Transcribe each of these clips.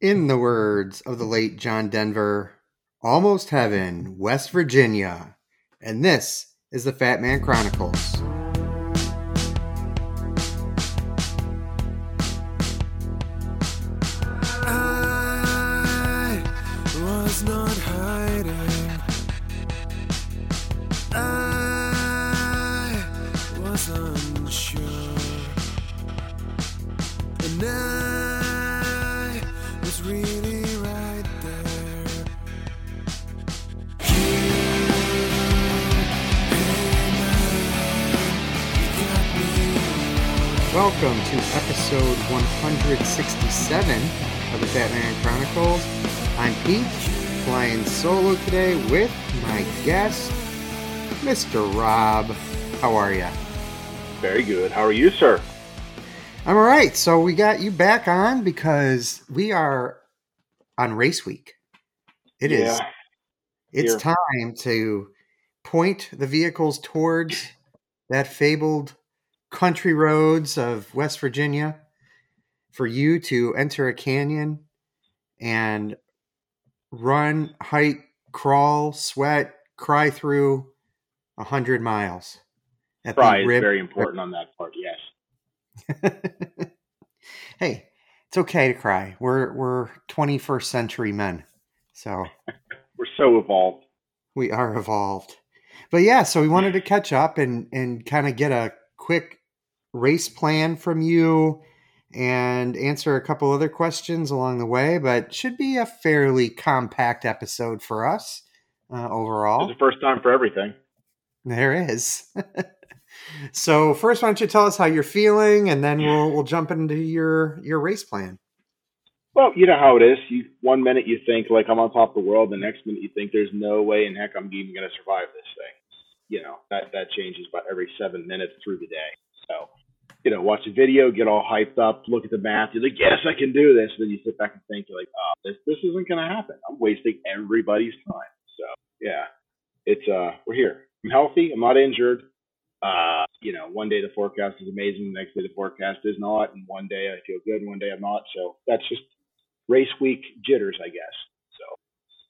In the words of the late John Denver, almost heaven, West Virginia. And this is the Fat Man Chronicles. Welcome to episode 167 of the Fat Man Chronicles. I'm Pete, flying solo today with my guest, Mr. Rob. How are you? Very good. How are you, sir? I'm all right. So we got you back on because we are on race week. It is. Yeah. It's Here. time to point the vehicles towards that fabled country roads of West Virginia for you to enter a canyon and run, hike, crawl, sweat, cry through a hundred miles. Fry is Rib- very important on that part. Yes. hey, it's okay to cry. We're we're 21st century men. So We're so evolved. we are evolved. But yeah, so we wanted to catch up and and kind of get a quick race plan from you and answer a couple other questions along the way, but should be a fairly compact episode for us uh, overall. It's the first time for everything. There is. so first, why don't you tell us how you're feeling, and then we'll we'll jump into your your race plan. Well, you know how it is. You one minute you think like I'm on top of the world, the next minute you think there's no way in heck I'm even going to survive this thing. You know that that changes about every seven minutes through the day. So, you know, watch a video, get all hyped up, look at the math. You're like, yes, I can do this. Then you sit back and think, you're like, oh, this this isn't going to happen. I'm wasting everybody's time. So, yeah, it's uh, we're here. I'm healthy. I'm not injured. Uh, you know, one day the forecast is amazing, the next day the forecast is not, and one day I feel good, and one day I'm not. So that's just race week jitters, I guess. So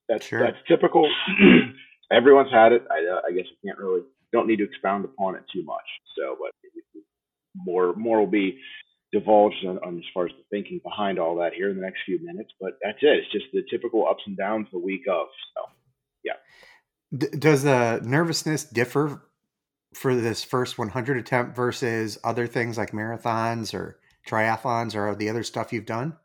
that's Sure. that's typical. Everyone's had it. I, uh, I guess I can't really don't need to expound upon it too much. So, but more more will be divulged on, on as far as the thinking behind all that here in the next few minutes. But that's it. It's just the typical ups and downs the week of. So D- does the nervousness differ for this first 100 attempt versus other things like marathons or triathlons or the other stuff you've done?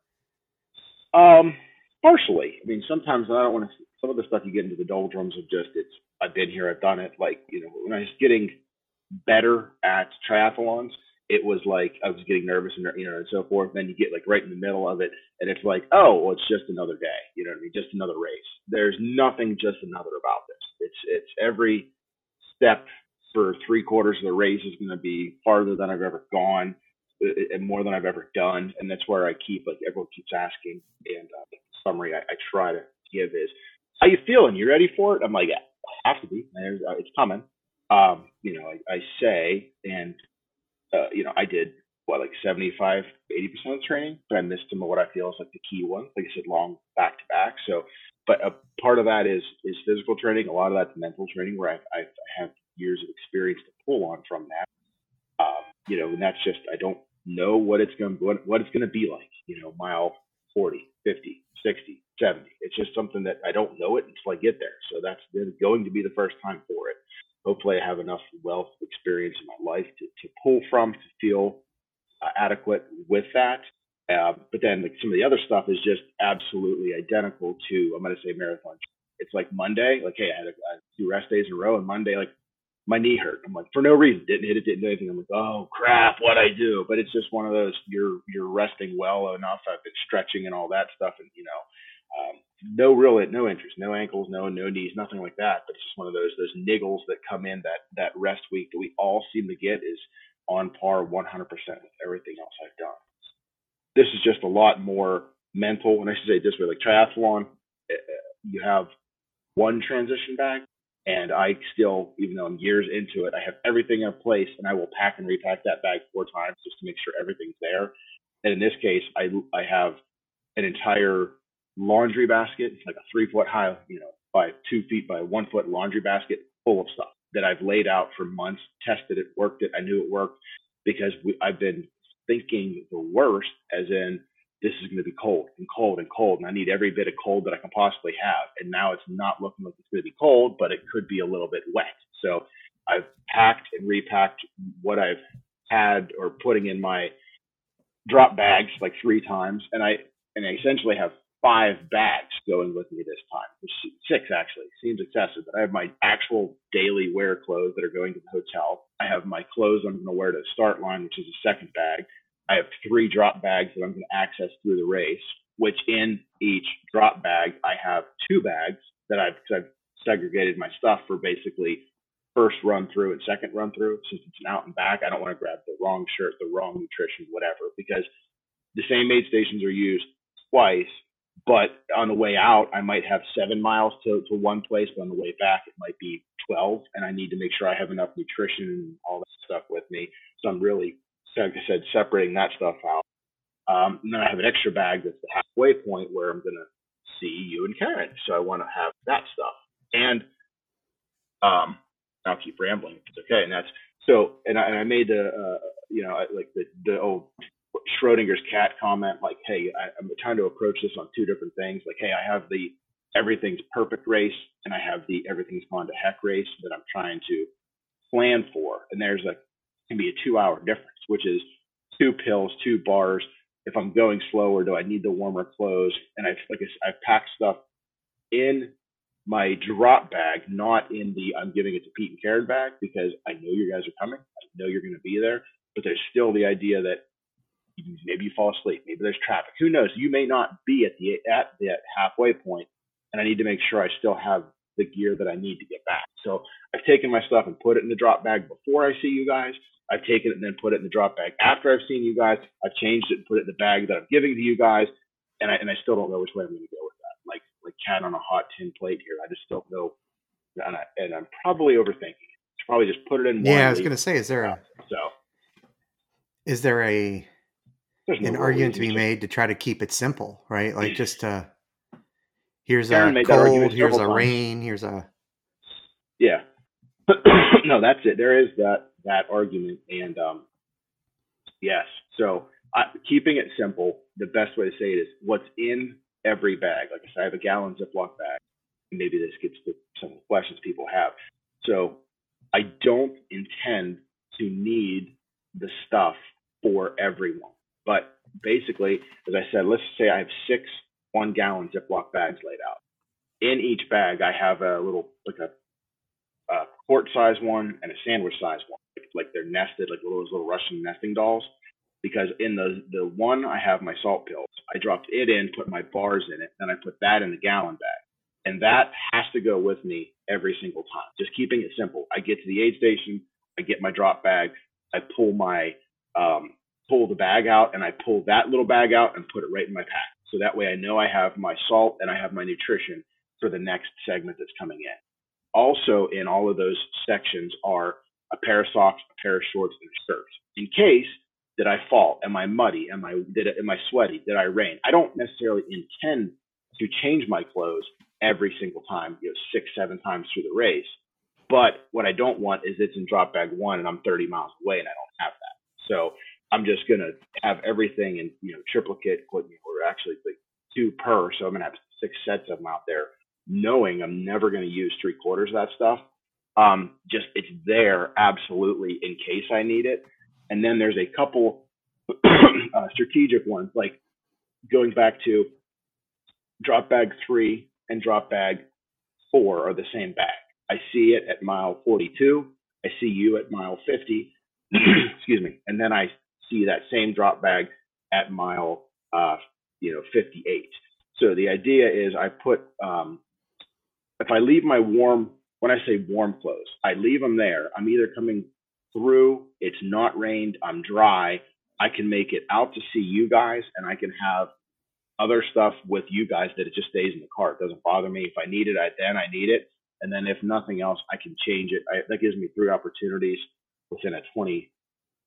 Um, partially. I mean, sometimes I don't want to. Some of the stuff you get into the doldrums of just it's. I've been here. I've done it. Like you know, when I was getting better at triathlons, it was like I was getting nervous and you know and so forth. Then you get like right in the middle of it, and it's like, oh, well, it's just another day. You know what I mean? Just another race. There's nothing just another about this. It's it's every step for three quarters of the race is going to be farther than I've ever gone uh, and more than I've ever done. And that's where I keep, like, everyone keeps asking. And uh, summary I, I try to give is, how you feeling? You ready for it? I'm like, I have to be. There's, uh, it's coming. Um, you know, I, I say, and, uh, you know, I did, what, like 75, 80% of the training, but I missed some of what I feel is like the key one. Like I said, long back to back. So, but a part of that is is physical training. A lot of that's mental training, where I, I have years of experience to pull on from that. Um, you know, and that's just I don't know what it's going what, what it's going to be like. You know, mile 40, 50, 60, 70. It's just something that I don't know it until I get there. So that's going to be the first time for it. Hopefully, I have enough wealth experience in my life to, to pull from to feel uh, adequate with that. Uh, but then like, some of the other stuff is just absolutely identical to I'm going to say marathon. It's like Monday, like hey, I had, a, had two rest days in a row, and Monday like my knee hurt. I'm like for no reason, didn't hit it, didn't do anything. I'm like oh crap, what I do? But it's just one of those you're you're resting well enough. I've been stretching and all that stuff, and you know. Um, no real no interest, no ankles, no no knees, nothing like that. But it's just one of those those niggles that come in that that rest week that we all seem to get is on par 100% with everything else I've done this is just a lot more mental. And I should say it this way, like triathlon, eh, eh, you have one transition bag, and I still, even though I'm years into it, I have everything in place, and I will pack and repack that bag four times just to make sure everything's there. And in this case, I I have an entire laundry basket, It's like a three foot high, you know, by two feet by one foot laundry basket full of stuff that I've laid out for months, tested it, worked it. I knew it worked because we, I've been thinking the worst, as in this is going to be cold and cold and cold, and I need every bit of cold that I can possibly have. And now it's not looking like it's going to be cold, but it could be a little bit wet. So I've packed and repacked what I've had or putting in my drop bags like three times, and I and I essentially have five bags going with me this time. Six actually seems excessive, but I have my actual daily wear clothes that are going to the hotel. I have my clothes I'm going to wear to the start line, which is a second bag. I have three drop bags that I'm going to access through the race, which in each drop bag I have two bags that I've, I've segregated my stuff for basically first run through and second run through. Since it's an out and back, I don't want to grab the wrong shirt, the wrong nutrition, whatever, because the same aid stations are used twice. But on the way out, I might have seven miles to, to one place, but on the way back, it might be 12. And I need to make sure I have enough nutrition and all that stuff with me. So I'm really, like I said, separating that stuff out. Um, and then I have an extra bag that's the halfway point where I'm going to see you and Karen. So I want to have that stuff. And um, I'll keep rambling it's okay. And that's so. And I, and I made the uh, you know like the the old Schrodinger's cat comment, like, hey, I, I'm trying to approach this on two different things. Like, hey, I have the everything's perfect race, and I have the everything's gone to heck race that I'm trying to plan for. And there's a can be a two hour difference, which is two pills, two bars. If I'm going slower, do I need the warmer clothes? And I've like I've packed stuff in my drop bag, not in the I'm giving it to Pete and Karen bag because I know you guys are coming. I know you're going to be there, but there's still the idea that maybe you fall asleep, maybe there's traffic. Who knows? You may not be at the at the halfway point, and I need to make sure I still have the gear that I need to get back. So I've taken my stuff and put it in the drop bag before I see you guys. I've taken it and then put it in the drop bag after I've seen you guys. I've changed it and put it in the bag that I'm giving to you guys, and I and I still don't know which way I'm going to go with that. Like like cat on a hot tin plate here. I just don't know, and, I, and I'm probably overthinking it. Probably just put it in. Yeah, I was going to say, is there a so is there a no an argument to be made to try to keep it simple, right? Like just uh here's Karen a cold, here's a times. rain, here's a Yeah. no, that's it. There is that that argument, and um, yes. So I, keeping it simple, the best way to say it is what's in every bag. Like I said, I have a gallon Ziploc bag. Maybe this gets to some questions people have. So I don't intend to need the stuff for everyone. But basically, as I said, let's say I have six one gallon Ziploc bags laid out. In each bag, I have a little like a a quart size one and a sandwich size one. Like they're nested, like little those little Russian nesting dolls. Because in the the one I have my salt pills. I dropped it in, put my bars in it, then I put that in the gallon bag. And that has to go with me every single time. Just keeping it simple. I get to the aid station, I get my drop bag, I pull my um, pull the bag out, and I pull that little bag out and put it right in my pack. So that way I know I have my salt and I have my nutrition for the next segment that's coming in also in all of those sections are a pair of socks, a pair of shorts, and a shirt. In case did I fall? Am I muddy? Am I did am I sweaty? Did I rain? I don't necessarily intend to change my clothes every single time, you know, six, seven times through the race. But what I don't want is it's in drop bag one and I'm 30 miles away and I don't have that. So I'm just gonna have everything in you know triplicate, or actually like two per. So I'm gonna have six sets of them out there knowing I'm never to use three quarters of that stuff. Um, just it's there absolutely in case I need it. And then there's a couple uh, strategic ones, like going back to drop bag three and drop bag four are the same bag. I see it at mile 42. I see you at mile 50. Excuse me. And then I see that same drop bag at mile, uh, you know, 58. So the idea is I put um, if I leave my warm, when I say warm clothes, I leave them there. I'm either coming through, it's not rained, I'm dry. I can make it out to see you guys, and I can have other stuff with you guys that it just stays in the car. It doesn't bother me. If I need it, I, then I need it. And then if nothing else, I can change it. I, that gives me three opportunities within a 20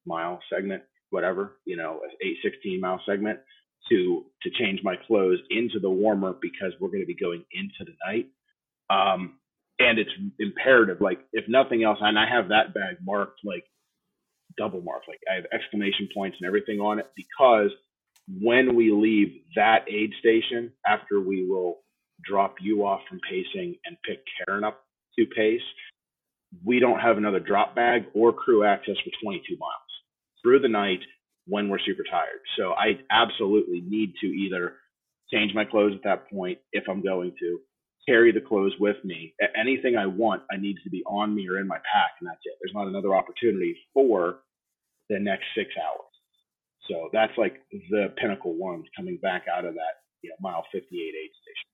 mile segment, whatever, you know, 8, 16 mile segment. to to change my clothes into the warmer because we're going to be going into the night. Um, and it's imperative, like if nothing else, and I have that bag marked like double marked, like I have exclamation points and everything on it because when we leave that aid station after we will drop you off from pacing and pick Karen up to pace, we don't have another drop bag or crew access for 22 miles through the night when we're super tired. So I absolutely need to either change my clothes at that point if I'm going to carry the clothes with me. Anything I want, I need to be on me or in my pack, and that's it. There's not another opportunity for the next six hours. So that's like the pinnacle one coming back out of that you know mile 58 aid station.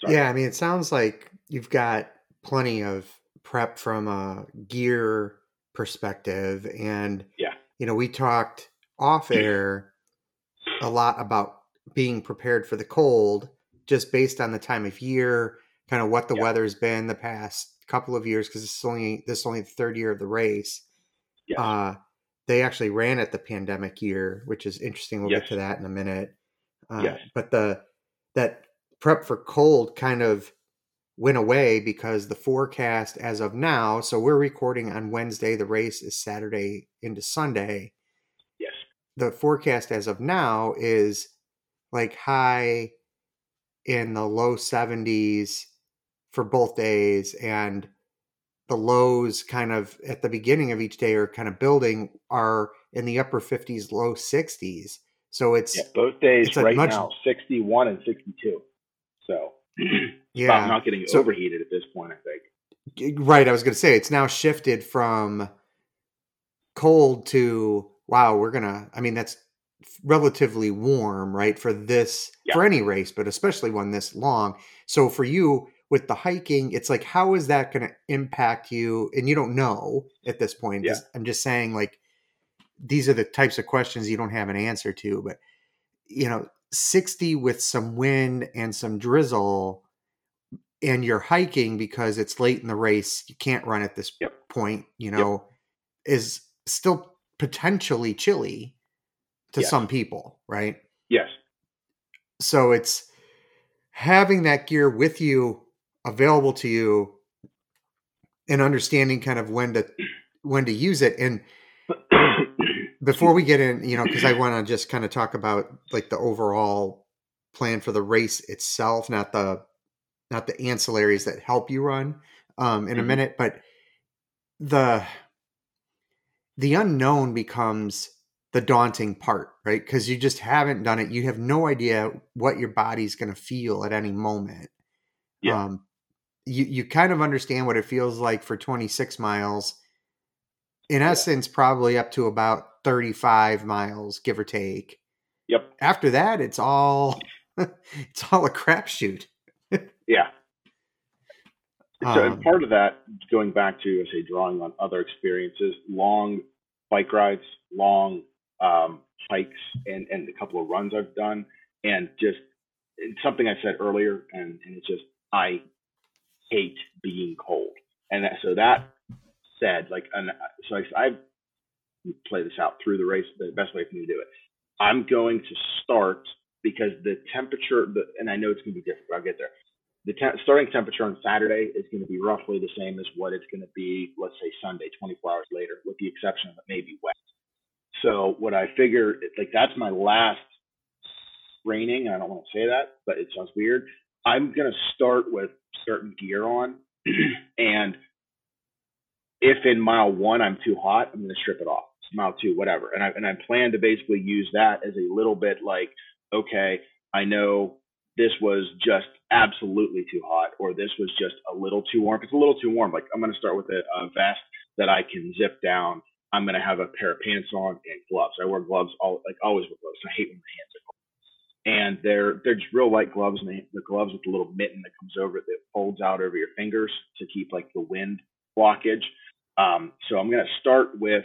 Sorry. Yeah, I mean, it sounds like you've got plenty of prep from a gear perspective, and Yeah. you know, we talked off air a lot about being prepared for the cold, just based on the time of year, kind of what the Yeah. weather's been the past couple of years, because this is only this is only the third year of the race. Yes. Uh, they actually ran it the pandemic year, which is interesting. We'll Yes. get to that in a minute. Uh, Yes. But the that prep for cold kind of went away because the forecast as of now. So we're recording on Wednesday. The race is Saturday into Sunday. yes. The forecast as of now is like high in the low 70s for both days and the lows kind of at the beginning of each day are kind of building are in the upper 50s low 60s so it's Yeah. Both days it's right much- now, 61 and 62. So yeah not getting So- overheated at this point, I think. right i was going to say it's now shifted from cold to wow we're gonna i mean that's relatively warm right for this Yeah. for any race but especially one this long so for you with the hiking it's like how is that going to impact you and you don't know at this point Yeah. I'm just saying like these are the types of questions you don't have an answer to but you know 60 with some wind and some drizzle and you're hiking because it's late in the race you can't run at this Yep. point you know is still potentially chilly to Yes. some people right Yes. so it's having that gear with you available to you and understanding kind of when to when to use it and before we get in you know because i want to just kind of talk about like the overall plan for the race itself not the not the ancillaries that help you run um in a Mhm. minute but the the unknown becomes the daunting part right because you just haven't done it you have no idea what your body's going to feel at any moment Yeah. um you you kind of understand what it feels like for 26 miles in Yeah. essence probably up to about 35 miles give or take Yep. after that it's all it's all a crapshoot Yeah. So, Um, and part of that, going back to, I say, drawing on other experiences, long bike rides, long um, hikes, and, and a couple of runs I've done, and just something I said earlier, and, and it's just, I hate being cold. And that, so that said, like, and so I, I play this out through the race, the best way for me to do it. I'm going to start because the temperature, the, and I know it's going to be different, but I'll get there the te- starting temperature on Saturday is going to be roughly the same as what it's going to be, let's say Sunday, 24 hours later, with the exception of it may be wet. So what I figure, like that's my last training. I don't want to say that, but it sounds weird. I'm to start with certain gear on, and if in mile one I'm too hot, I'm to strip it off. Mile two, whatever, and I and I plan to basically use that as a little bit like, okay, I know this was just absolutely too hot, or this was just a little too warm. If it's a little too warm, like I'm to start with a, a vest that I can zip down. I'm going to have a pair of pants on and gloves. I wear gloves all like always wear gloves. I hate when my hands are cold. And they're they're just real light gloves, and they, the gloves with the little mitten that comes over it that folds out over your fingers to keep like the wind blockage. Um, so I'm going to start with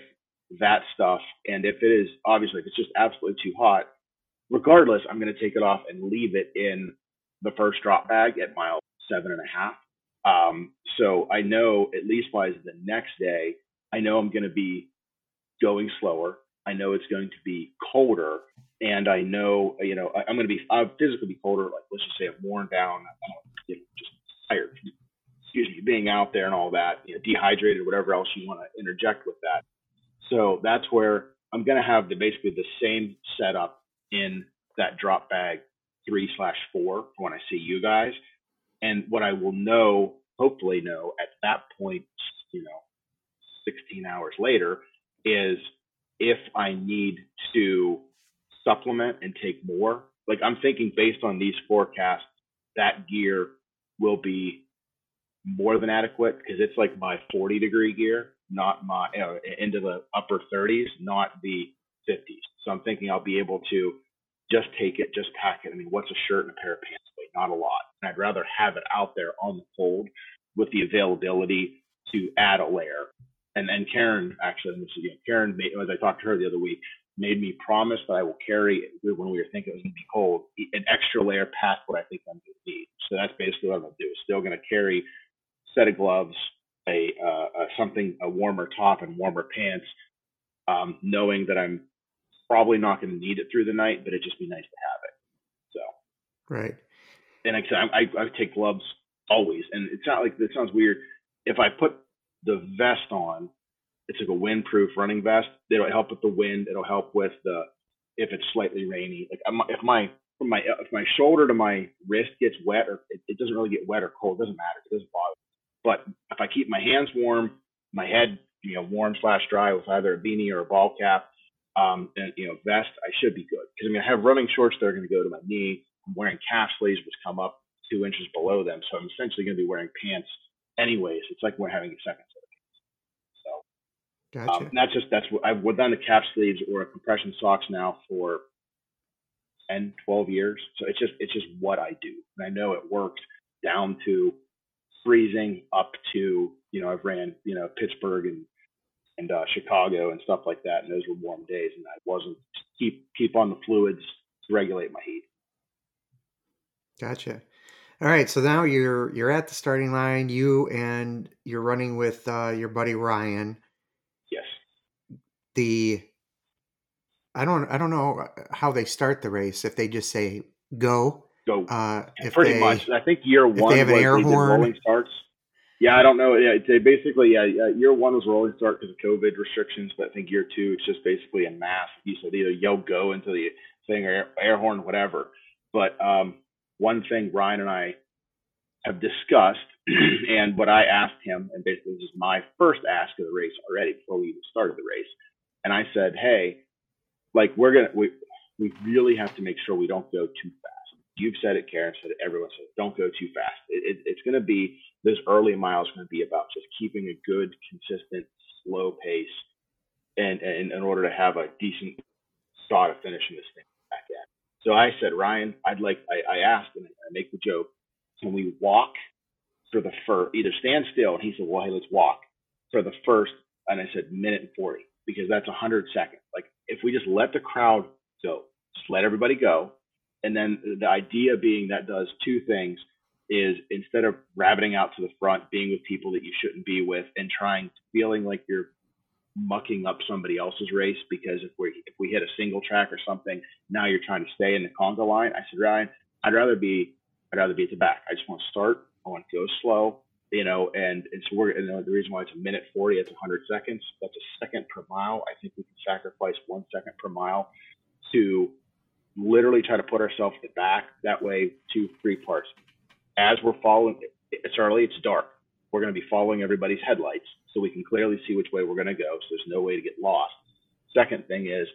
that stuff, and if it is obviously if it's just absolutely too hot, regardless, I'm going to take it off and leave it in the first drop bag at mile seven and a half. Um, so I know at least by the next day, I know I'm going to be going slower. I know it's going to be colder, and I know you know I, I'm going to be I'm physically be colder. Like let's just say I'm worn down, uh, you know, just tired. Excuse me, being out there and all that, you know, dehydrated, whatever else you want to interject with that. So that's where I'm going to have the basically the same setup in that drop bag three slash four when I see you guys, and what I will know, hopefully know at that point, you know, 16 hours later, is if I need to supplement and take more. Like I'm thinking based on these forecasts, that gear will be more than adequate because it's like my 40 degree gear, not my know, into the upper 30s, not the 50s. So I'm thinking I'll be able to just take it, just pack it. I mean, what's a shirt and a pair of pants weigh? Not a lot. And I'd rather have it out there on the fold with the availability to add a layer. And and Karen actually, this is, you know, Karen, made, as I talked to her the other week, made me promise that I will carry when we were thinking it was going to be cold an extra layer past what I think I'm going to need. So that's basically what I'm going to do. Still going to carry a set of gloves, a, uh, a something a warmer top and warmer pants, um, knowing that I'm probably not going to need it through the night, but it'd just be nice to have it. So Right. and like I said, I, I take gloves always, and it's not like it sounds weird. If I put the vest on, it's like a windproof running vest. It'll help with the wind. It'll help with the if it's slightly rainy. Like if my from my if my shoulder to my wrist gets wet, or it, it doesn't really get wet or cold, it doesn't matter. It doesn't bother. But if I keep my hands warm, my head you know warm slash dry with either a beanie or a ball cap, um, and you know vest, I should be good because I'm gonna have running shorts that are gonna go to my knee. I'm wearing calf sleeves which come up two inches below them, so I'm essentially gonna be wearing pants anyways. It's like we're having a second set of pants. So Gotcha. um, that's just that's what I've done the calf sleeves or compression socks now for 10, 12 years. So it's just it's just what I do, and I know it works down to freezing up to you know I've ran you know Pittsburgh and and uh, Chicago and stuff like that, and those were warm days, and I wasn't keep keep on the fluids to regulate my heat. Gotcha. All right, so now you're you're at the starting line. You and you're running with uh, your buddy Ryan. Yes. The I don't I don't know how they start the race. If they just say go, Go uh, if pretty they, much. I think year one they have an was air horn. rolling starts. Yeah, I don't know. Yeah, they basically yeah, year one was rolling start because of COVID restrictions, but I think year two it's just basically a mass. You said either yell go into the thing or air, air horn, whatever. But um, one thing Ryan and I have discussed, and what I asked him, and basically this is my first ask of the race already before we even started the race, and I said, hey, like we're gonna we we really have to make sure we don't go too fast. You've said it, Karen said it, everyone said it. Don't go too fast. It, it, it's to be this early mile is to be about just keeping a good, consistent, slow pace, and, and in order to have a decent start of finishing this thing. So I said, Ryan, I'd like. I, I asked, and I make the joke, can we walk for the first? Either stand still, and he said, well, hey, let's walk for the first. And I said, minute and forty, because that's a hundred seconds. Like if we just let the crowd go, just let everybody go, and then the idea being that does two things is instead of rabbiting out to the front, being with people that you shouldn't be with, and trying feeling like you're mucking up somebody else's race because if we if we hit a single track or something, now you're trying to stay in the conga line. I said, Ryan, I'd rather be I'd rather be at the back. I just want to start. I want to go slow, you know, and, and so we're and the reason why it's a minute forty, it's hundred seconds. That's a second per mile. I think we can sacrifice one second per mile to literally try to put ourselves at the back. That way, two, three parts. As we're following, it's early, it's dark. We're going to be following everybody's headlights so we can clearly see which way we're going to go. So there's no way to get lost. Second thing is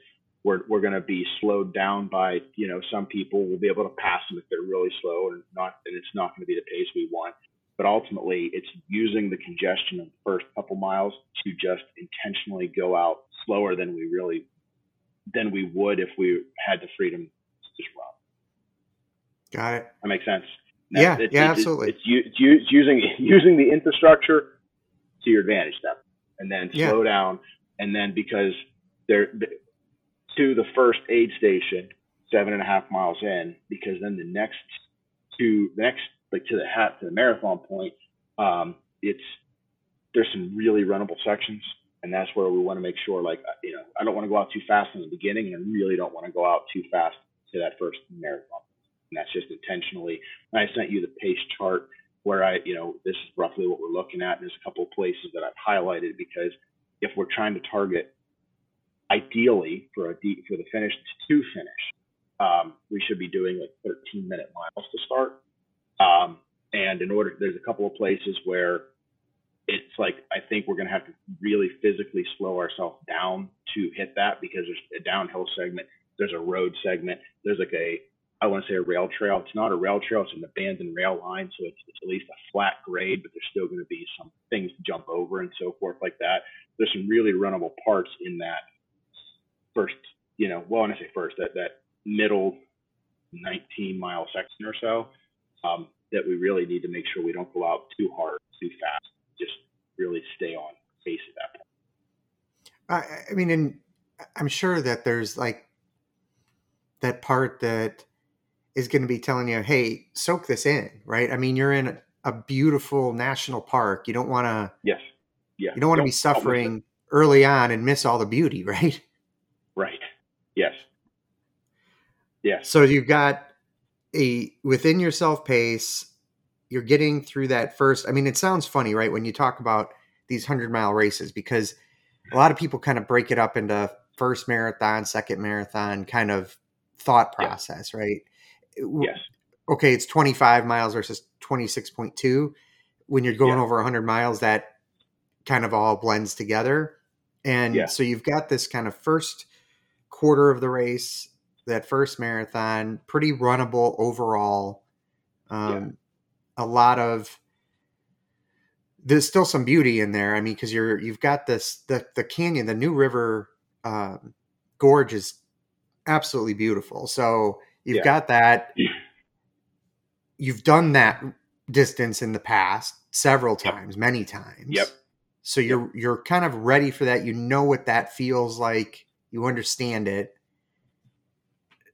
we're, we're going to be slowed down by, you know, some people. We'll be able to pass them if they're really slow and not, and it's not going to be the pace we want. But ultimately, it's using the congestion of the first couple miles to just intentionally go out slower than we really than we would if we had the freedom to just run. got it. That makes sense. Yeah, It's- yeah, it's- absolutely. It's, it's it's using using the infrastructure to your advantage, then, and then Yeah. slow down, and then because they're to the first aid station, seven and a half miles in, because then the next to the next like to the hat to the marathon point, um, it's there's some really runnable sections, and that's where we want to make sure, like, uh, you know, I don't want to go out too fast in the beginning, and I really don't want to go out too fast to that first marathon. And that's just intentionally. And I sent you the pace chart where I, you know, this is roughly what we're looking at. And there's a couple of places that I've highlighted because if we're trying to target, ideally for a deep for the finish to finish, um, we should be doing like 13 minute miles to start. Um, and in order, there's a couple of places where it's like I think we're going to have to really physically slow ourselves down to hit that because there's a downhill segment, there's a road segment, there's like a I want to say a rail trail. It's not a rail trail; it's an abandoned rail line, so it's, it's at least a flat grade, but there's still going to be some things to jump over and so forth like that. There's some really runnable parts in that first, you know, well, when I say first, that that middle 19 mile section or so, um, that we really need to make sure we don't go out too hard, too fast. Just really stay on pace at that point. I, I mean, and I'm sure that there's like that part that is going to be telling you, hey, soak this in, right? I mean, you're in a beautiful national park. You don't want to, Yes. Yeah. you don't want to be suffering early on and miss all the beauty, right? Right. Yes. Yes. So you've got a within yourself pace. You're getting through that first. I mean, it sounds funny, right? When you talk about these hundred mile races, because a lot of people kind of break it up into first marathon, second marathon kind of thought Yeah. process, right? Yes. Okay, it's 25 miles versus 26.2. When you're going Yeah. over 100 miles, that kind of all blends together. And Yeah. so you've got this kind of first quarter of the race, that first marathon, pretty runnable overall. Um, A lot of there's still some beauty in there. I mean, because you're you've got this the the canyon, the New River um, gorge is absolutely beautiful. So you've Yeah. got that. You've done that distance in the past several Yep. times, many times. Yep. So you're you're kind of ready for that. You know what that feels like. You understand it.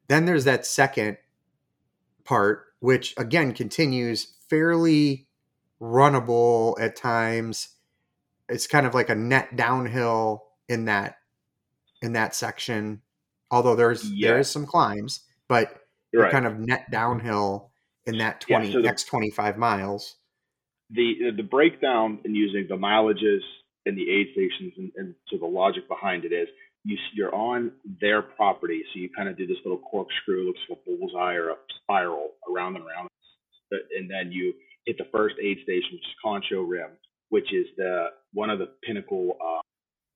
Then there's that second part, which again continues fairly runnable at times. It's kind of like a net downhill in that in that section. Although there's there is some climbs, but right. kind of net downhill in that Yeah, 20 so the- next 25 miles. the the breakdown in using the mileages and the aid stations and, and so the logic behind it is you, you're on their property so you kind of do this little corkscrew looks like a bullseye or a spiral around and around and then you hit the first aid station which is concho rim which is the one of the pinnacle uh,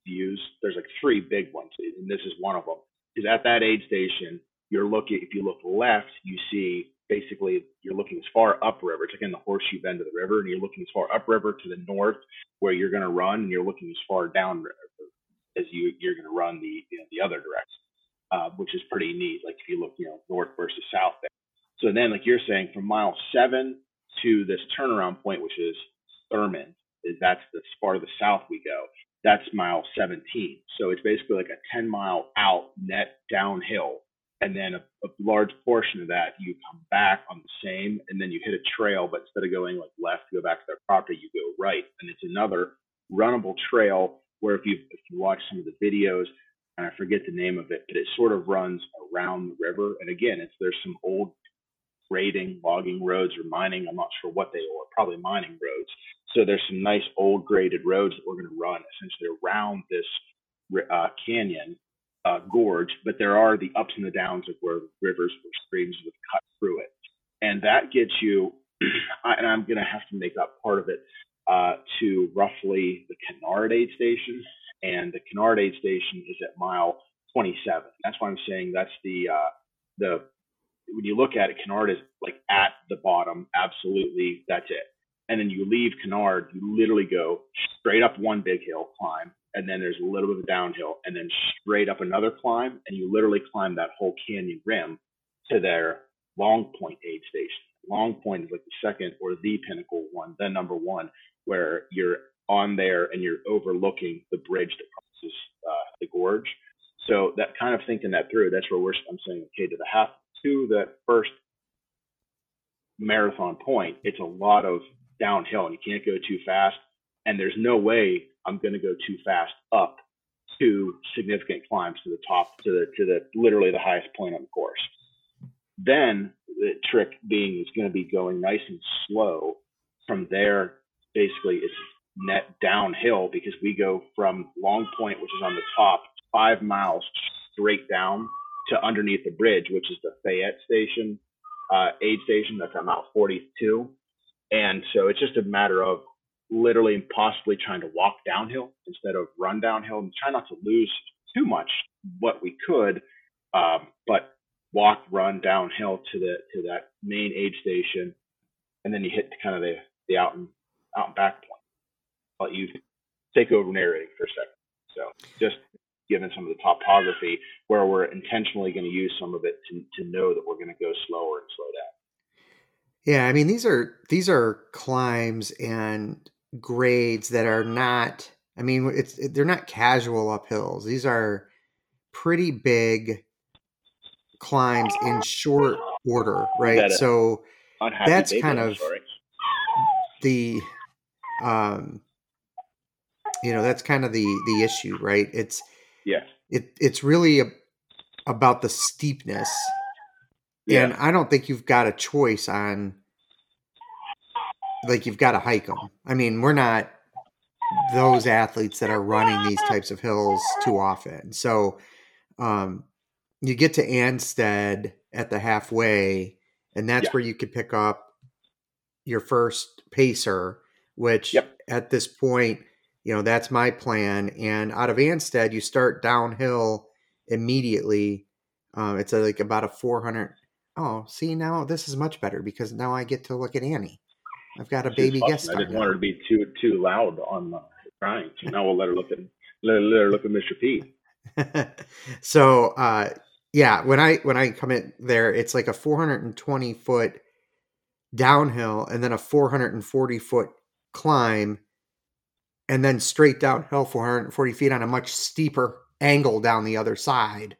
views there's like three big ones and this is one of them is at that aid station you're looking if you look left you see basically you're looking as far upriver. It's like in the horseshoe bend of the river, and you're looking as far upriver to the north where you're going to run, and you're looking as far downriver as you you're going to run the you know, the other direction, uh, which is pretty neat. Like if you look you know north versus south there. So then, like you're saying, from mile seven to this turnaround point, which is Thurmond, is that's the far to the south we go. That's mile 17. So it's basically like a 10 mile out net downhill and then a, a large portion of that you come back on the same and then you hit a trail but instead of going like left to go back to their property you go right and it's another runnable trail where if you if you watch some of the videos and i forget the name of it but it sort of runs around the river and again it's there's some old grading logging roads or mining i'm not sure what they are probably mining roads so there's some nice old graded roads that we're going to run essentially around this uh, canyon uh, gorge, but there are the ups and the downs of where rivers or streams would cut through it. And that gets you, and I'm going to have to make up part of it, uh, to roughly the Kennard aid station. And the Kennard aid station is at mile 27. That's why I'm saying that's the, uh, the, when you look at it, Kennard is like at the bottom. Absolutely, that's it. And then you leave Kennard, you literally go straight up one big hill, climb, and then there's a little bit of downhill, and then straight up another climb, and you literally climb that whole canyon rim to their Long Point aid station. Long Point is like the second or the pinnacle one, the number one, where you're on there and you're overlooking the bridge that crosses uh, the gorge. So that kind of thinking that through, that's where we're. I'm saying, okay, to the half to the first marathon point, it's a lot of downhill, and you can't go too fast. And there's no way I'm going to go too fast up to significant climbs to the top to the to the literally the highest point on the course. Then the trick being is going to be going nice and slow. From there, basically, it's net downhill because we go from Long Point, which is on the top, five miles straight down to underneath the bridge, which is the Fayette station, uh, aid station. That's at Mount 42. And so it's just a matter of literally possibly trying to walk downhill instead of run downhill and try not to lose too much what we could, um, but walk, run downhill to the to that main aid station, and then you hit kind of the the out and out and back point. Let you take over narrating for a second. So just given some of the topography where we're intentionally going to use some of it to, to know that we're going to go slower and slow down. Yeah, I mean these are these are climbs and grades that are not. I mean, it's they're not casual uphills. These are pretty big climbs in short order, right? So That's kind of- sorry. the um you know that's kind of the the issue right it's yeah, it it's really a, about the steepness yeah, and i don't think you've got a choice on like you've got to hike them i mean we're not those athletes that are running these types of hills too often so um you get to Ansted at the halfway and that's Yeah. where you could pick up your first pacer which Yep. at this point you know that's my plan and out of Ansted you start downhill immediately um, it's a, like about a 400 oh see now this is much better because now i get to look at annie i've got a She's baby guest I didn't want her to be too too loud on uh, crying. So now we'll let her look at let her, let her look at Mr. P. so uh yeah when i when i come in there it's like a 420 foot downhill and then a 440 foot climb and then straight downhill 440 feet on a much steeper angle down the other side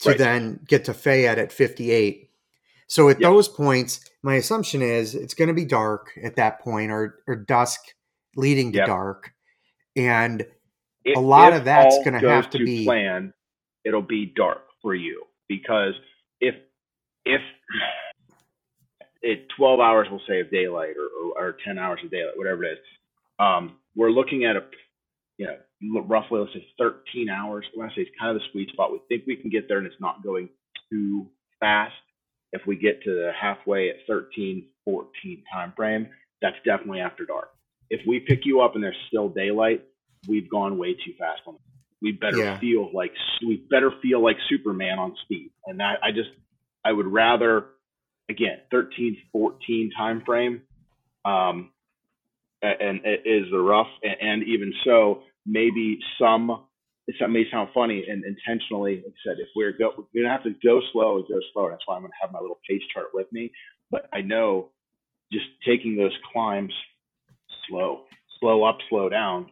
to Right. then get to Fayette at 58. So at Yep. those points, my assumption is it's going to be dark at that point or, or dusk leading to Yep. dark. And If- A lot of that's gonna have to be- plan. It'll be dark for you because if if it 12 hours we'll say of daylight or, or, or 10 hours of daylight whatever it is um, we're looking at a you know roughly let's say 13 hours when i say it's kind of the sweet spot we think we can get there and it's not going too fast if we get to the halfway at 13 14 time frame that's definitely after dark. If we pick you up and there's still daylight we've gone way too fast on we better Yeah. feel like we better feel like superman on speed. And that i just i would rather again 13 14 time frame um and it is the rough a- and even so maybe some it may sound funny and intentionally like I said if we're go we're gonna have to go slow and go slow that's why i'm gonna have my little pace chart with me but i know just taking those climbs slow slow up slow down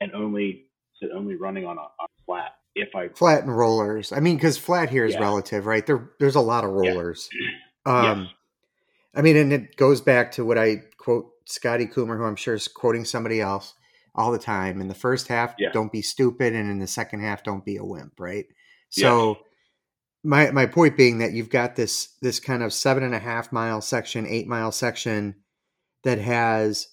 and only only running on a, on a flat if i flat and rollers. I mean, because flat here is Yeah. relative, right? There, there's a lot of Yeah. rollers. Um, Yes. I mean, and it goes back to what I quote Scotty Coomer, who I'm sure is quoting somebody else all the time. In the first half, Yeah. don't be stupid, and in the second half, don't be a wimp, right? So, my my point being that you've got this this kind of seven and a half mile section, eight mile section that has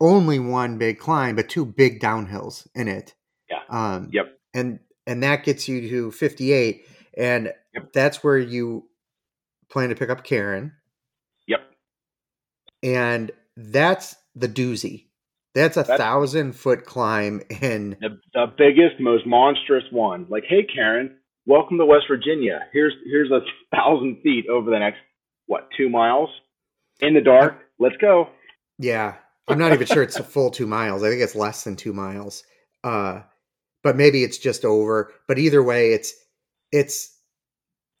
only one big climb, but two big downhills in it. Yeah. Um, Yep. And and that gets you to 58, and Yep. that's where you plan to pick up Karen, yep and that's the doozy. That's a That's- thousand foot climb in the, the biggest, most monstrous one. Like, hey, Karen, welcome to West Virginia. Here's here's a thousand feet over the next what two miles in the dark. Let's go. Yeah. I'm not even sure it's a full two miles. I think it's less than two miles. Uh, but maybe it's just over. But either way, it's it's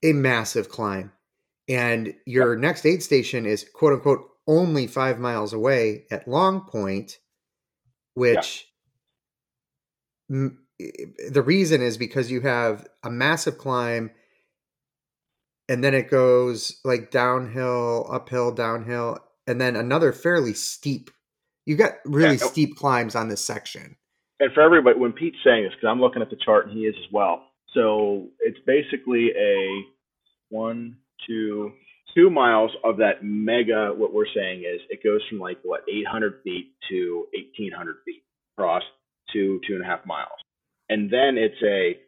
a massive climb. And your next aid station is quote unquote only five miles away at Long Point, which m- the reason is because you have a massive climb and then it goes like downhill, uphill, downhill, and then another fairly steep. You got really Yeah, steep climbs on this section. and for everybody, when Pete's saying this, because I'm looking at the chart and he is as well. So it's basically a one, two, two miles of that mega. What we're saying is it goes from like what 800 feet to 1800 feet across to two and a half miles, and then it's a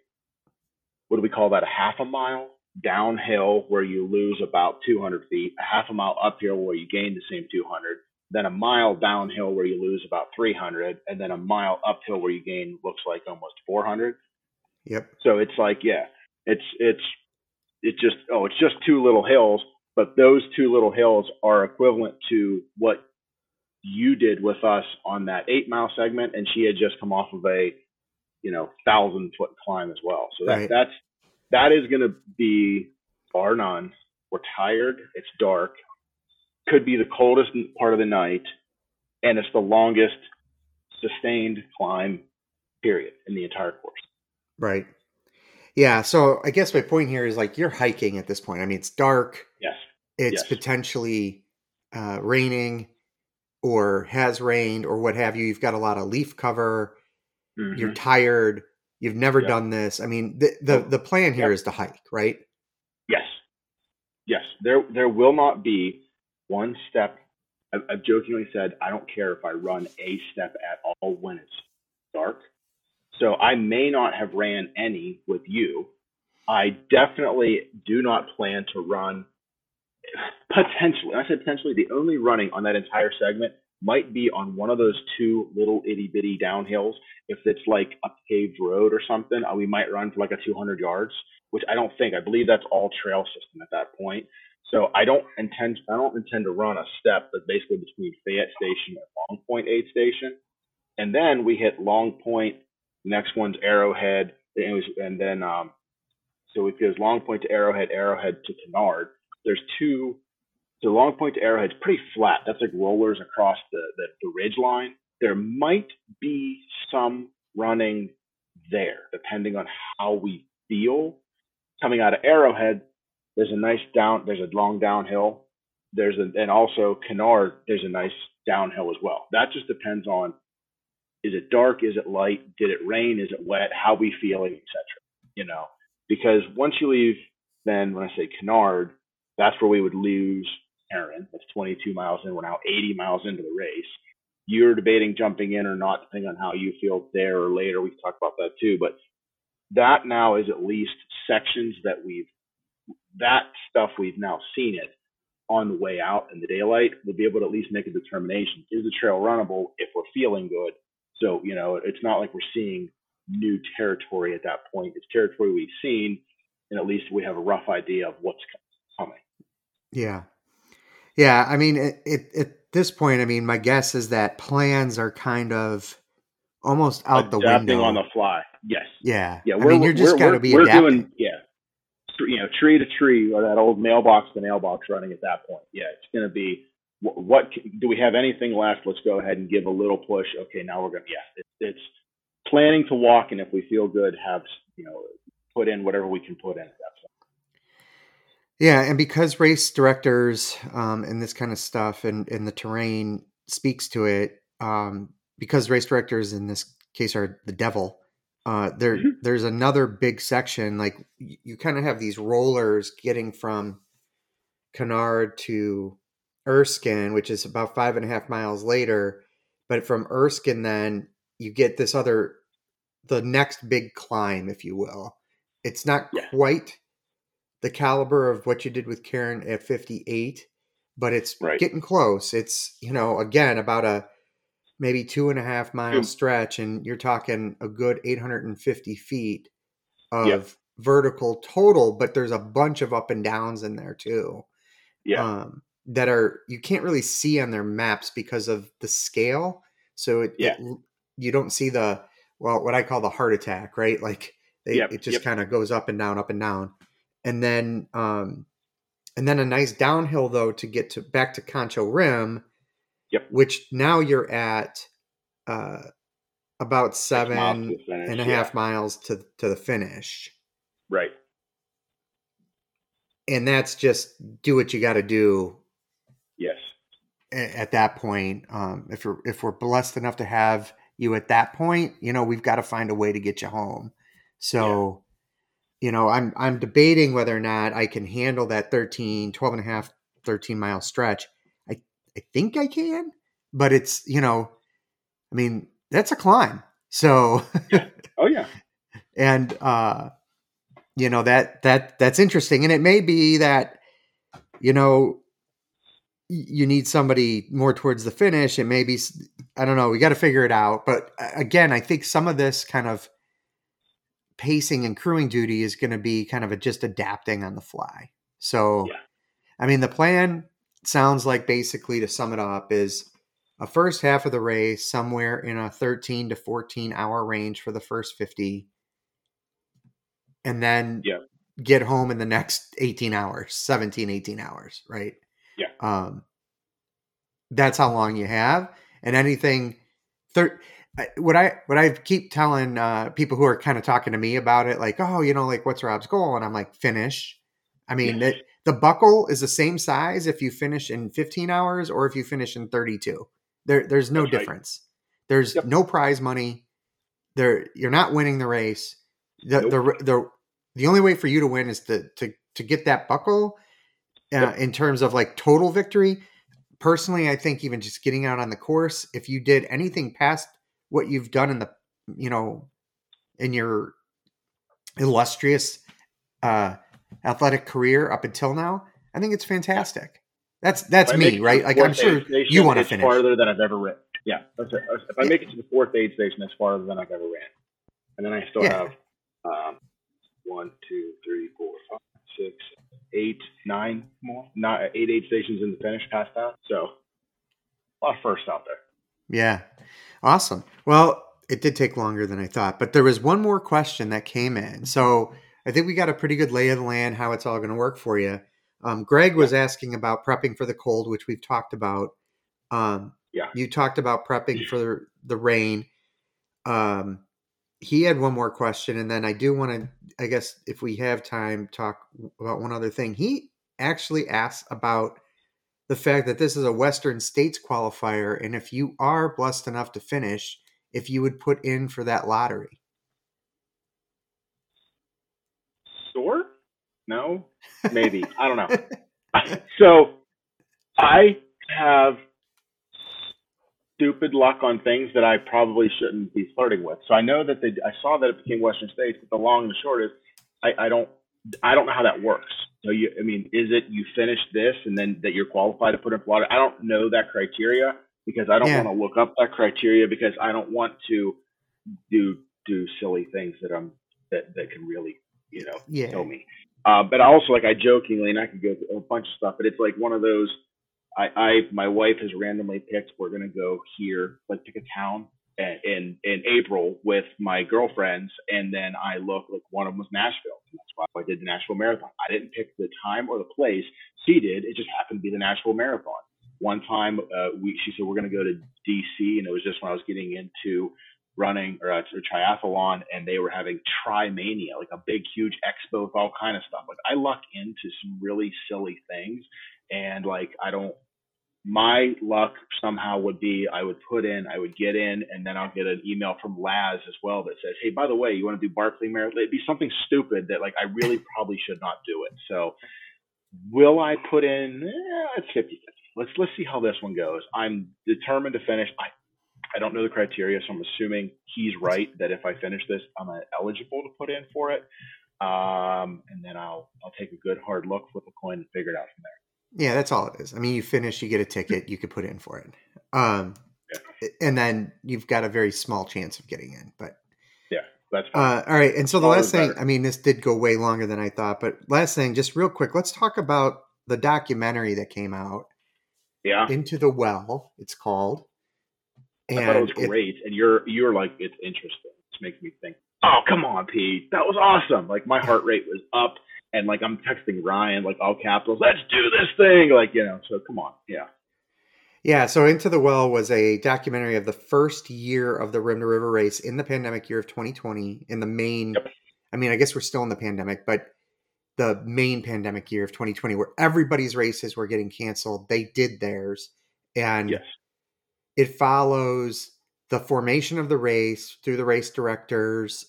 what do we call that? A half a mile downhill where you lose about 200 feet, a half a mile uphill where you gain the same 200, then a mile downhill where you lose about 300, and then a mile uphill where you gain looks like almost 400. Yep. So it's like, yeah, it's it's it's just oh, it's just two little hills, but those two little hills are equivalent to what you did with us on that eight mile segment, and she had just come off of a you know thousand foot climb as well. So that Right. that's that is going to be bar none. We're tired. It's dark. Could be the coldest part of the night, and it's the longest sustained climb period in the entire course. Right. Yeah. So I guess my point here is like you're hiking at this point. I mean, it's dark. Yes. It's Yes. potentially uh, raining or has rained or what have you. You've got a lot of leaf cover. You're Mhm. tired. You've never Yep. done this. I mean, the the, the plan here Yep. is to hike, right? Yes. Yes. There there will not be one step. I've, I've jokingly said I don't care if I run a step at all when it's dark. So I may not have ran any with you. I definitely do not plan to run potentially. I said potentially the only running on that entire segment might be on one of those two little itty bitty downhills. If it's like a paved road or something, uh, we might run for like a 200 yards, which I don't think. I believe that's all trail system at that point. So I don't intend. I don't intend to run a step that's basically between Fayette Station and Long Point Aid Station, and then we hit Long Point. Next one's Arrowhead, and, it was, and then um, so it goes Long Point to Arrowhead, Arrowhead to Kennard. There's two. So Long Point to Arrowhead's pretty flat. That's like rollers across the, the, the ridge line. There might be some running there, depending on how we feel. Coming out of Arrowhead, there's a nice down. There's a long downhill. There's a and also Kennard. There's a nice downhill as well. That just depends on is it dark? Is it light? Did it rain? Is it wet? How we feeling, etc. You know, because once you leave, then when I say Kennard, that's where we would lose Aaron. That's 22 miles in. We're now 80 miles into the race. You're debating jumping in or not, depending on how you feel there or later. We can talk about that too. But that now is at least sections that we've that stuff we've now seen it on the way out in the daylight. We'll be able to at least make a determination: is the trail runnable if we're feeling good? So you know, it's not like we're seeing new territory at that point. It's territory we've seen, and at least we have a rough idea of what's coming. Yeah. Yeah. I mean, it, it, at this point, I mean, my guess is that plans are kind of almost out the Adapting window. on the fly. Yes. yeah. Yeah. I We're, mean, you're just got to be we're adapting. doing yeah. You know, tree to tree or that old mailbox to mailbox running at that point. Yeah, it's going to be what, what do we have anything left? Let's go ahead and give a little push. Okay, now we're going to yeah. It, it's planning to walk, and if we feel good, have you know put in whatever we can put in at that point. Yeah, and because race directors um, and this kind of stuff and, and the terrain speaks to it, um, because race directors in this case are the devil. Uh, there, Mhm. there's another big section. Like y- you kind of have these rollers getting from Canard to Erskine, which is about five and a half miles later. But from Erskine, then you get this other, the next big climb, if you will. It's not Yeah. quite the caliber of what you did with Karen at 58, but it's Right. getting close. It's, you know, again, about a maybe two and a half mile Two. stretch, and you're talking a good 850 feet of Yep. vertical total, but there's a bunch of up and downs in there too Yeah, um, that are you can't really see on their maps because of the scale. So it, Yeah. it- you don't see the well what I call the heart attack, right? Like they, Yep, it just yep. kind of goes up and down, up and down, and then um, and then a nice downhill though to get to back to Canyon Rim. Yep. Which now you're at uh, about Six miles to finish, and a yeah. half miles to to the finish right. and that's just do what you got to do at that point. Um, if we're if we're blessed enough to have you at that point, you know, we've got to find a way to get you home. So, you know, I'm I'm debating whether or not I can handle that 13, 12 and a half, 13 mile stretch. I I think I can, but it's, you know, I mean, that's a climb. So, Oh yeah. and uh you know that that that's interesting and it may be that you know you need somebody more towards the finish it may be i don't know we got to figure it out but uh, again i think some of this kind of pacing and crewing duty is going to be kind of a, just adapting on the fly so Yeah. i mean the plan sounds like basically to sum it up is a first half of the race somewhere in a 13 to 14 hour range for the first 50 and then Yeah. get home in the next 18 hours 17 18 hours right Yeah. um that's how long you have and anything thir- what i what i keep telling uh people who are kind of talking to me about it like oh you know like what's rob's goal and i'm like finish i mean it, the buckle is the same size if you finish in 15 hours or if you finish in 32 there there's no That's right. difference there's Yep. no prize money there you're not winning the race the Nope. the the the only way for you to win is to to to get that buckle uh, Yep. in terms of like total victory personally i think even just getting out on the course if you did anything past what you've done in the you know in your illustrious uh athletic career up until now i think it's fantastic that's that's If I make me it right like i'm sure station, you want to finish farther than I've ever ran. Yeah, that's it. If I make it to the fourth aid station, that's farther than I've ever ran. And then I still Yeah. have um, one, two, three, four, five, six, eight, nine more, not eight aid stations in the finish past that. So a lot of firsts out there. Yeah. Awesome. Well, it did take longer than I thought, but there was one more question that came in. So I think we got a pretty good lay of the land, how it's all going to work for you. Um, Greg was asking about prepping for the cold, which we've talked about. Um, Yeah. You talked about prepping for the, the rain. Um, he had one more question, and then I do want to, I guess, if we have time, talk about one other thing. He actually asks about the fact that this is a Western States qualifier, and if you are blessed enough to finish, if you would put in for that lottery. Sore? No? Maybe. I don't know. so I have stupid luck on things that I probably shouldn't be flirting with. So I know that they, I saw that it became Western States, but the long and the short is I, I don't I don't know how that works. So you I mean, is it you finish this and then that you're qualified to put in water? I don't know that criteria because I don't Yeah. want to look up that criteria because I don't want to do do silly things that I'm that, that can really, you know, Yeah. kill me. Uh, but also like I jokingly, and I could go through a bunch of stuff, but it's like one of those. I, I my wife has randomly picked. We're gonna go here, like pick a town in in, in April with my girlfriends, and then I look like one of them was Nashville, and that's why I did the Nashville Marathon. I didn't pick the time or the place. She did. It just happened to be the Nashville Marathon. One time, uh, we she said we're gonna go to DC, and it was just when I was getting into running or, uh, or triathlon and they were having trimania like a big huge expo with all kind of stuff like i luck into some really silly things and like i don't my luck somehow would be i would put in i would get in and then i'll get an email from laz as well that says hey by the way you want to do barkley marathon? It'd be something stupid that like i really probably should not do it. So will i put in? Eh, it's 50 50 let's let's see how this one goes. I'm determined to finish. I I don't know the criteria, so I'm assuming he's right that if I finish this, I'm uh, eligible to put in for it. Um, and then I'll I'll take a good hard look, flip a coin, and figure it out from there. Yeah, that's all it is. I mean, you finish, you get a ticket, you could put in for it. Um, Yeah. and then you've got a very small chance of getting in. But Yeah, that's uh, all right. And so the last thing, better. I mean, this did go way longer than I thought. But last thing, just real quick, let's talk about the documentary that came out, yeah, Into the Well. It's called. I thought it was it- great, and you're you're like it's interesting. It's making me think. Oh come on, Pete, that was awesome. Like my heart rate was up, and like I'm texting Ryan like all capitals. Let's do this thing, like you know. So come on, yeah. Yeah, so Into the Well was a documentary of the first year of the Rim to River race in the pandemic year of 2020 in the main Yep. I mean, I guess we're still in the pandemic, but the main pandemic year of 2020 where everybody's races were getting canceled, they did theirs and Yes. it follows the formation of the race through the race director's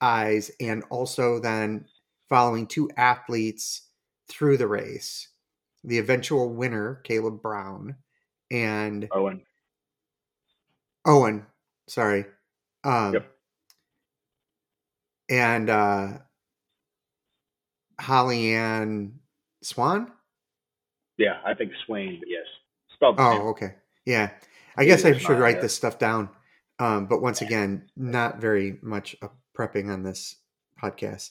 eyes and also then following two athletes through the race the eventual winner caleb brown and Owen. owen sorry um Yep. and uh holly ann swan Yeah, I think Swain, yes. Spelled. Oh, okay. Yeah. I guess I should write yeah. this stuff down. Um, but once again, not very much prepping on this podcast.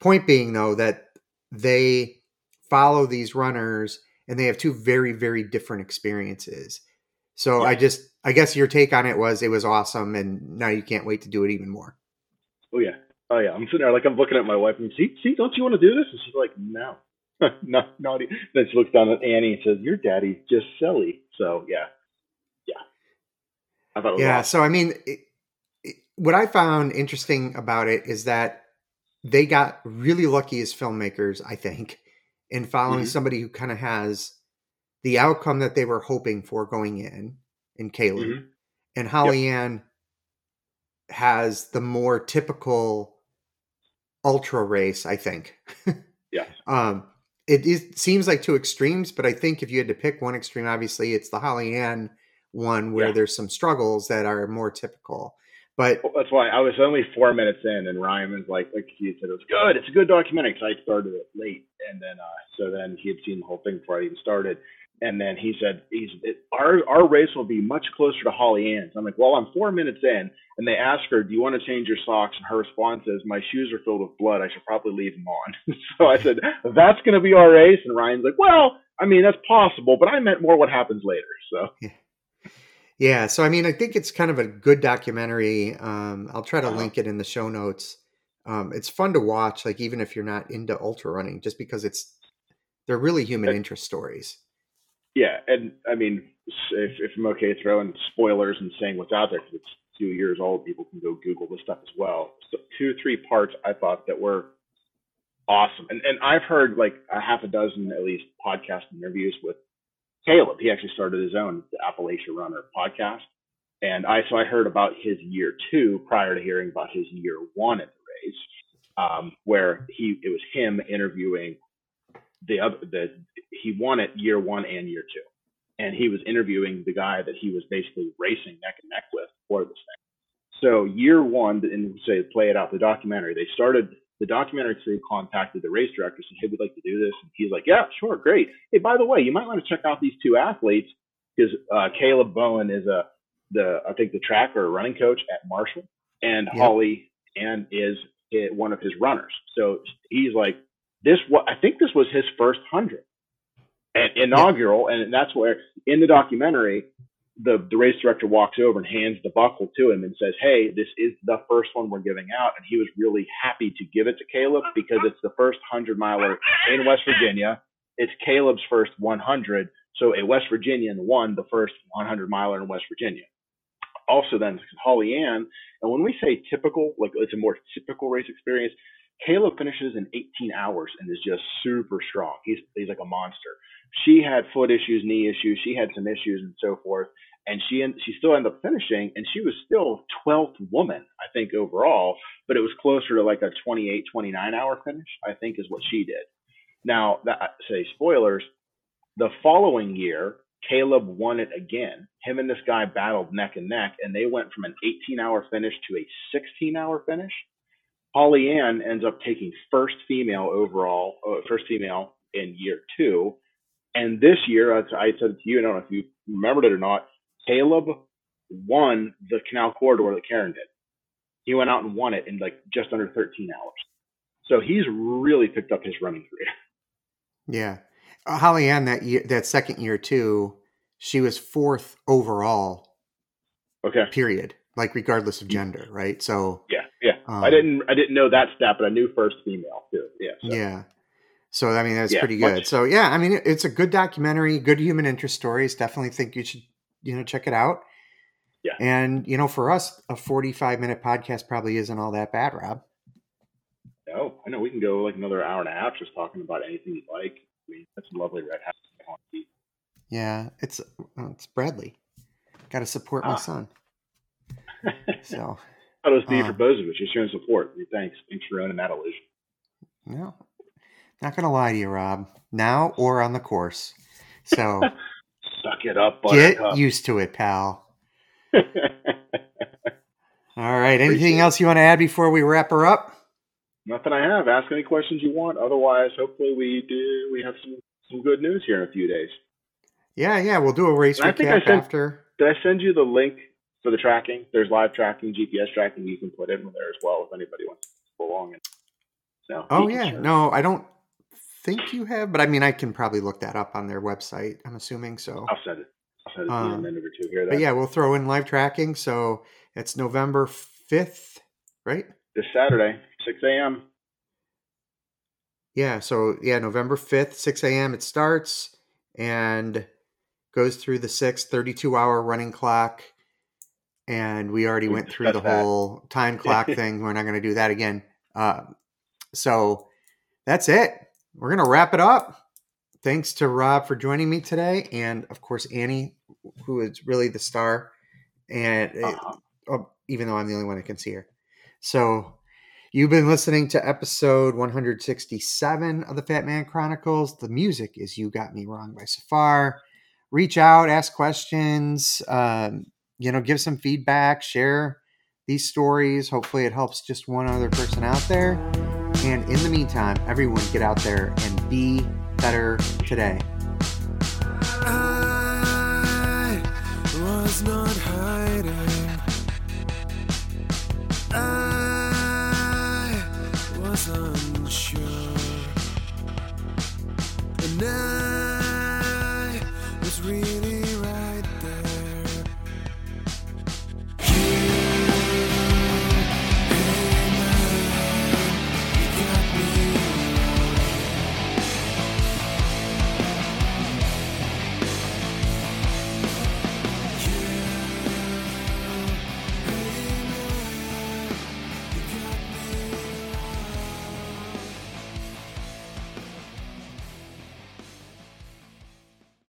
Point being, though, that they follow these runners and they have two very, very different experiences. So I just, I guess your take on it was it was awesome, and now you can't wait to do it even more. Oh yeah. Oh yeah. I'm sitting there like I'm looking at my wife and see, see, don't you want to do this? And she's like, no, no, not. e-" Then she looks down at Annie and says, "Your daddy's just silly." So yeah, yeah. I thought Yeah. awesome. So I mean, it, it, what I found interesting about it is that they got really lucky as filmmakers, I think, in following Mhm. somebody who kind of has the outcome that they were hoping for going in, in Caleb, Mhm. and Holly Ann has the more typical ultra race, I think. yeah. Um, it is, seems like two extremes, but I think if you had to pick one extreme, obviously it's the Holly Ann one where Yeah. there's some struggles that are more typical. But Well, that's why I was only four minutes in, and Ryan was like, like he said, it was good. It's a good documentary because I started it late, and then uh, so then he had seen the whole thing before I even started, and then he said, he's it, our our race will be much closer to Holly Ann's. I'm like, well, I'm four minutes in, and they ask her, do you want to change your socks? And her response is, my shoes are filled with blood. I should probably leave them on. so I said, that's going to be our race, and Ryan's like, well, I mean, that's possible, but I meant more what happens later. So yeah, so I mean, I think it's kind of a good documentary. Um, I'll try to Uh-huh. link it in the show notes. Um, it's fun to watch, like even if you're not into ultra running, just because it's they're really human interest stories. Yeah, and I mean, if, if I'm okay throwing spoilers and saying what's out there, because it's two years old, people can go Google this stuff as well. So two, three parts I thought that were awesome, and and I've heard like a half a dozen at least podcast interviews with Caleb. He actually started his own the Appalachia Runner podcast, and I so I heard about his year two prior to hearing about his year one at the race, um, where he it was him interviewing the other the he won it year one and year two, and he was interviewing the guy that he was basically racing neck and neck with for this thing. So year one, and say play it out the documentary. They started the documentary crew contacted the race director and said, "Hey, we'd like to do this," and he's like, "Yeah, sure, great. Hey, by the way, you might want to check out these two athletes because uh, Caleb Bowen is a the I think the track or running coach at Marshall, and Yep. Holly Ann is eh, one of his runners. So he's like, this what I think this was his first hundred, and inaugural, and that's where in the documentary. The, the race director walks over and hands the buckle to him and says, Hey, this is the first one we're giving out. And he was really happy to give it to Caleb because it's the first 100 miler in West Virginia. It's Caleb's first 100. So a West Virginian won the first 100 miler in West Virginia. Also, then Holly Ann, and when we say typical, like it's a more typical race experience, Caleb finishes in 18 hours and is just super strong. He's he's like a monster. She had foot issues, knee issues. She had some issues and so forth, and she and she still ended up finishing, and she was still 12th woman, I think overall, but it was closer to like a 28, 29 hour finish. I think is what she did. Now that say spoilers, the following year, Caleb won it again. Him and this guy battled neck and neck, and they went from an 18 hour finish to a 16 hour finish. Holly Ann ends up taking first female overall, uh, first female in year two. And this year, as I said to you, I don't know if you remembered it or not, Caleb won the Canal Corridor that Karen did. He went out and won it in like just under 13 hours. So he's really picked up his running career. Yeah, uh, Holly Ann that year, that second year too, she was fourth overall. Okay. Period. Like regardless of gender, right? So Yeah, yeah. Um, I didn't I didn't know that stat, but I knew first female too. Yeah. So. Yeah. So I mean that's Yeah, pretty good. much- So yeah, I mean it- it's a good documentary, good human interest stories. Definitely think you should you know check it out. Yeah. And you know for us a 45 minute podcast probably isn't all that bad, Rob. No, I know we can go like another hour and a half just talking about anything you like. I mean, that's a lovely red hat. Yeah, it's uh, it's Bradley. Got to support my Ah. son. So That was D Uh. for Bozovic. You're showing support. Thanks. Thanks for owning that illusion. no, not gonna lie to you, Rob. Now or on the course. So Suck it up, get used to it, pal. All right. Anything else you want to add before we wrap her up? Nothing I have. Ask any questions you want. Otherwise, hopefully we do. We have some some good news here in a few days. Yeah, yeah. We'll do a race I think I recap sent- after. Did I send you the link for the tracking? There's live tracking, GPS tracking you can put in there as well if anybody wants to follow along. And so, Oh yeah. No, I don't think you have, but I mean, I can probably look that up on their website. I'm assuming so. I'll send it. I'll send it you in a Um, minute or two here. But yeah, we'll throw in live tracking. So it's November fifth, right? This Saturday, 6 a.m. Yeah. So yeah, November fifth, six a.m. It starts and goes through the six 32 hour running clock. And we already We went through the that. whole time clock thing. We're not going to do that again. Uh, so that's it. We're going to wrap it up. Thanks to Rob for joining me today. And of course, Annie, who is really the star. And Uh-huh. oh, even though I'm the only one that can see her. So you've been listening to episode 167 of the Fat Man Chronicles. The music is You Got Me Wrong by Safar. Reach out, ask questions, um, you know, give some feedback, share these stories. Hopefully it helps just one other person out there. And in the meantime, everyone get out there and be better today. I was not hiding. I was unsure. And